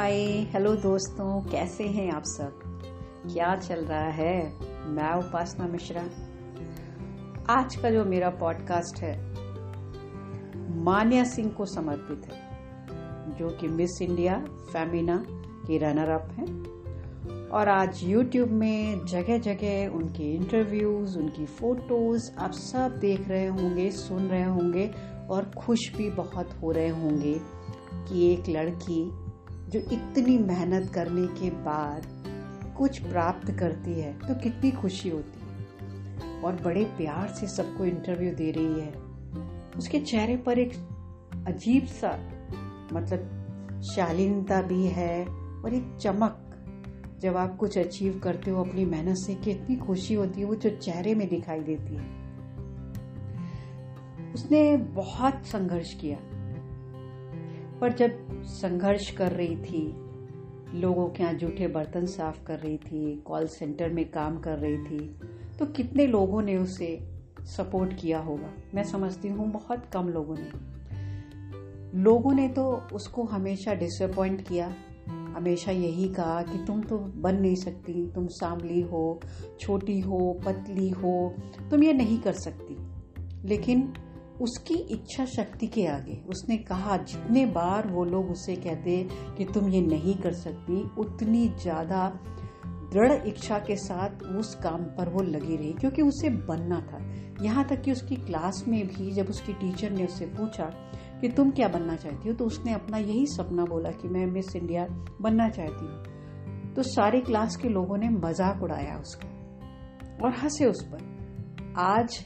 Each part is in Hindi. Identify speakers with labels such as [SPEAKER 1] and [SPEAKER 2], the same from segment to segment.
[SPEAKER 1] हाय, हेलो दोस्तों, कैसे हैं आप सब? क्या चल रहा है? मैं उपासना मिश्रा। आज का जो मेरा पॉडकास्ट है, मान्या सिंह को समर्पित है, जो कि मिस इंडिया फेमिना की रनर अप हैं। और आज यूट्यूब में जगह जगह उनके इंटरव्यूज़ उनकी फ़ोटोज़ आप सब देख रहे होंगे, सुन रहे होंगे और खुश भी बहुत हो रहे होंगे कि एक लड़की जो इतनी मेहनत करने के बाद कुछ प्राप्त करती है तो कितनी खुशी होती है। और बड़े प्यार से सबको इंटरव्यू दे रही है। उसके चेहरे पर एक अजीब सा मतलब शालीनता भी है और एक चमक। जब आप कुछ अचीव करते हो अपनी मेहनत से, कितनी खुशी होती है वो जो चेहरे में दिखाई देती है। उसने बहुत संघर्ष किया। पर जब संघर्ष कर रही थी, लोगों के यहाँ जूठे बर्तन साफ़ कर रही थी कॉल सेंटर में काम कर रही थी तो कितने लोगों ने उसे सपोर्ट किया होगा? मैं समझती हूँ बहुत कम लोगों ने। लोगों ने तो उसको हमेशा डिसअपॉइंट किया। हमेशा यही कहा कि तुम तो बन नहीं सकती, तुम सांवली हो, छोटी हो, पतली हो, तुम ये नहीं कर सकती। लेकिन उसकी इच्छा शक्ति के आगे। उसने कहा, जितने बार वो लोग उसे कहते कि तुम ये नहीं कर सकती, उतनी ज़्यादा दृढ़ इच्छा के साथ उस काम पर वो लगी रही, क्योंकि उसे बनना था। यहाँ तक कि उसकी क्लास में भी जब उसकी टीचर ने उससे पूछा कि तुम क्या बनना चाहती हो तो उसने अपना यही सपना बोला कि मैं मिस इंडिया बनना चाहती हूँ। तो सारे क्लास के लोगों ने मज़ाक उड़ाया उसका और हंसे उस पर। आज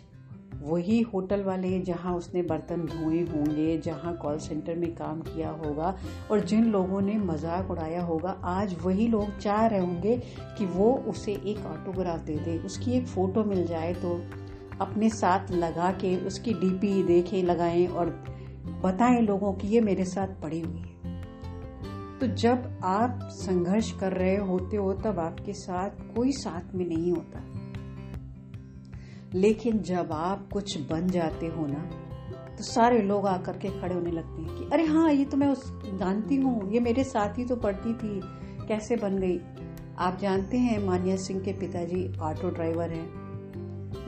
[SPEAKER 1] वही होटल वाले जहाँ उसने बर्तन धोए होंगे, जहाँ कॉल सेंटर में काम किया होगा और जिन लोगों ने मज़ाक उड़ाया होगा, आज वही लोग चाह रहे होंगे कि वो उसे एक ऑटोग्राफ दे दे। उसकी एक फ़ोटो मिल जाए तो अपने साथ लगा के, उसकी डीपी देखें, लगाएँ और बताएँ लोगों की ये मेरे साथ पड़ी हुई है। तो जब आप संघर्ष कर रहे होते हो, तब आपके साथ कोई साथ में नहीं होता। लेकिन जब आप कुछ बन जाते हो ना तो सारे लोग आकर के खड़े होने लगते हैं कि, अरे हाँ ये तो मैं उस, जानती हूँ, ये मेरे साथ ही तो पढ़ती थी, कैसे बन गई? आप जानते हैं, मानिया सिंह के पिताजी ऑटो ड्राइवर हैं,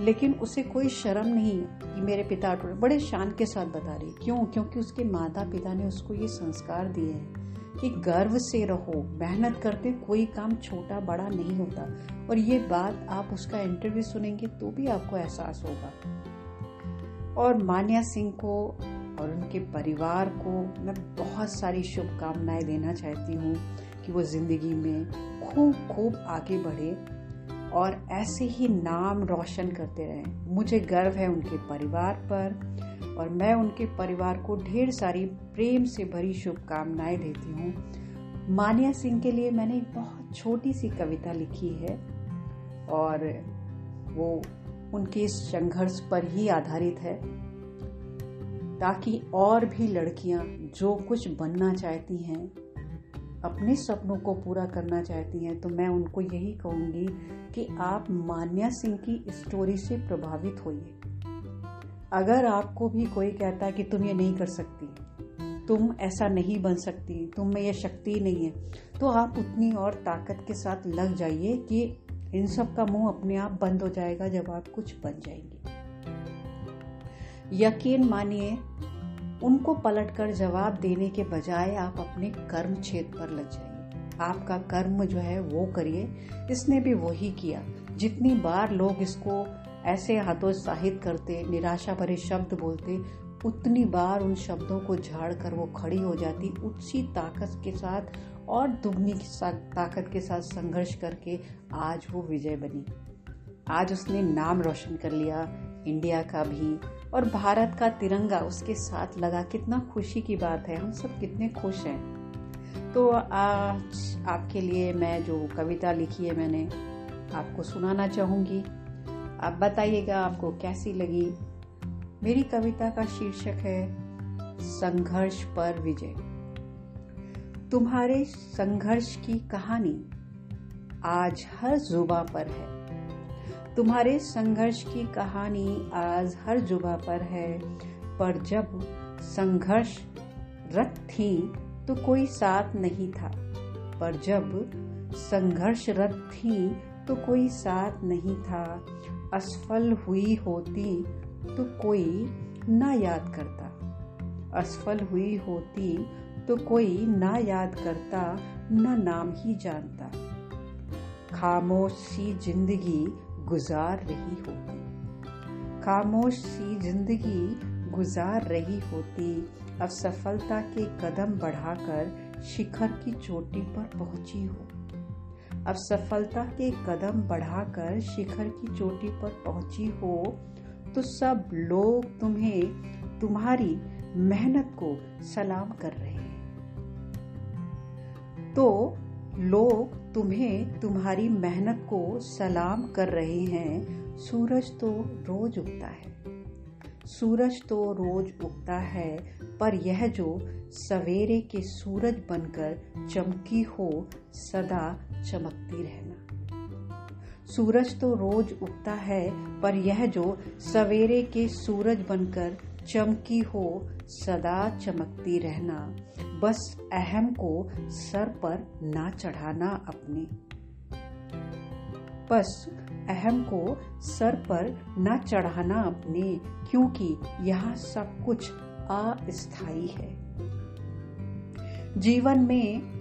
[SPEAKER 1] लेकिन उसे कोई शर्म नहीं कि मेरे पिता ऑटो, बड़े शान के साथ बता रही क्यों? क्योंकि उसके माता पिता ने उसको ये संस्कार दिए हैं। कि गर्व से रहो, मेहनत करते कोई काम छोटा बड़ा नहीं होता। और ये बात आप उसका इंटरव्यू सुनेंगे तो भी आपको एहसास होगा। और मान्या सिंह को और उनके परिवार को मैं बहुत सारी शुभकामनाएँ देना चाहती हूँ कि वो ज़िंदगी में खूब खूब आगे बढ़े और ऐसे ही नाम रोशन करते रहें। मुझे गर्व है उनके परिवार पर और मैं उनके परिवार को ढेर सारी प्रेम से भरी शुभकामनाएँ देती हूँ। मानिया सिंह के लिए मैंने एक बहुत छोटी सी कविता लिखी है और वो उनके इस संघर्ष पर ही आधारित है। ताकि और भी लड़कियाँ जो कुछ बनना चाहती हैं, अपने सपनों को पूरा करना चाहती हैं तो मैं उनको यही कहूँगी कि आप मान्या सिंह की स्टोरी से प्रभावित होइए। अगर आपको भी कोई कहता है कि तुम ये नहीं कर सकती, तुम ऐसा नहीं बन सकती, तुम में ये शक्ति नहीं है तो आप उतनी और ताकत के साथ लग जाइए कि इन सब का मुँह अपने आप बंद हो जाएगा जब आप कुछ बन जाएँगे। यकीन मानिए, उनको पलटकर जवाब देने के बजाय आप अपने कर्म क्षेत्र पर लग जाइए। आपका कर्म जो है वो करिए, इसने भी वही किया। जितनी बार लोग इसको ऐसे हतोत्साहित करते निराशा भरे शब्द बोलते, उतनी बार उन शब्दों को झाड़ कर वो खड़ी हो जाती, उसी ताकत के साथ, और दुगनी ताकत के साथ संघर्ष करके आज वो विजय बनी। आज उसने नाम रोशन कर लिया, इंडिया का भी, और भारत का तिरंगा उसके साथ लगा। कितना खुशी की बात है, हम सब कितने खुश हैं। तो आज आपके लिए मैं जो कविता लिखी है, मैंने आपको सुनाना चाहूँगी। आप बताइएगा आपको कैसी लगी। मेरी कविता का शीर्षक है, संघर्ष पर विजय। तुम्हारे संघर्ष की कहानी आज हर जुबा पर है। तुम्हारे संघर्ष की कहानी आज हर जुबा पर है। पर जब संघर्ष रत थी तो कोई साथ नहीं था। पर जब संघर्षरत थी तो कोई साथ नहीं था। असफल हुई होती तो कोई ना याद करता। असफल हुई होती तो कोई ना याद करता, न नाम ही जानता। खामोश सी ज़िंदगी गुजार रही होती। खामोश सी ज़िंदगी गुजार रही होती। अब सफलता के कदम बढ़ाकर शिखर की चोटी पर पहुँची हो अब सफलता के कदम बढ़ाकर शिखर की चोटी पर पहुँची हो तो सब लोग तुम्हें तुम्हारी मेहनत को सलाम कर रहे हैं। तो लोग तुम्हें तुम्हारी मेहनत को सलाम कर रहे हैं। सूरज तो रोज उगता है। सूरज तो रोज उगता है, पर यह जो सवेरे के सूरज बनकर चमकी हो, सदा चमकती रहना। सूरज तो रोज उगता है, पर यह जो सवेरे के सूरज बनकर चमकी हो, सदा चमकती रहना। बस अहम को सर पर ना चढ़ाना अपने। बस अहम को सर पर न चढ़ाना अपने, क्योंकि यहाँ सब कुछ अस्थाई है। जीवन में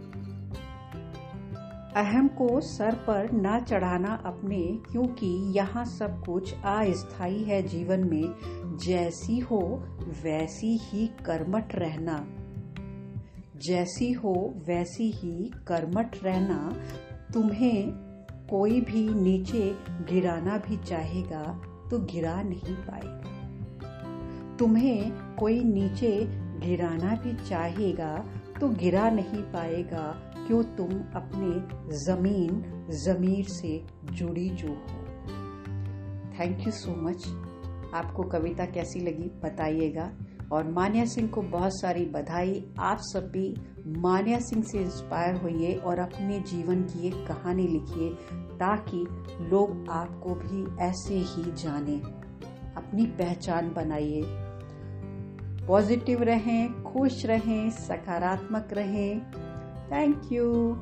[SPEAKER 1] अहम को सर पर न चढ़ाना अपने, क्योंकि यहाँ सब कुछ अस्थाई है जीवन में। जैसी हो वैसी ही कर्मठ रहना। जैसी हो वैसी ही कर्मठ रहना। तुम्हें कोई भी नीचे गिराना भी चाहेगा तो गिरा नहीं पाएगा। तुम्हें कोई नीचे गिराना भी चाहेगा तो गिरा नहीं पाएगा, क्यों तुम अपने ज़मीन, जमीर से जुड़ी जो हो। थैंक यू सो मच आपको कविता कैसी लगी, बताइएगा। और मान्या सिंह को बहुत सारी बधाई। आप सब भी मान्या सिंह से इंस्पायर होइए और अपने जीवन की एक कहानी लिखिए ताकि लोग आपको भी ऐसे ही जाने। अपनी पहचान बनाइए। पॉजिटिव रहें, खुश रहें, सकारात्मक रहें। Thank you.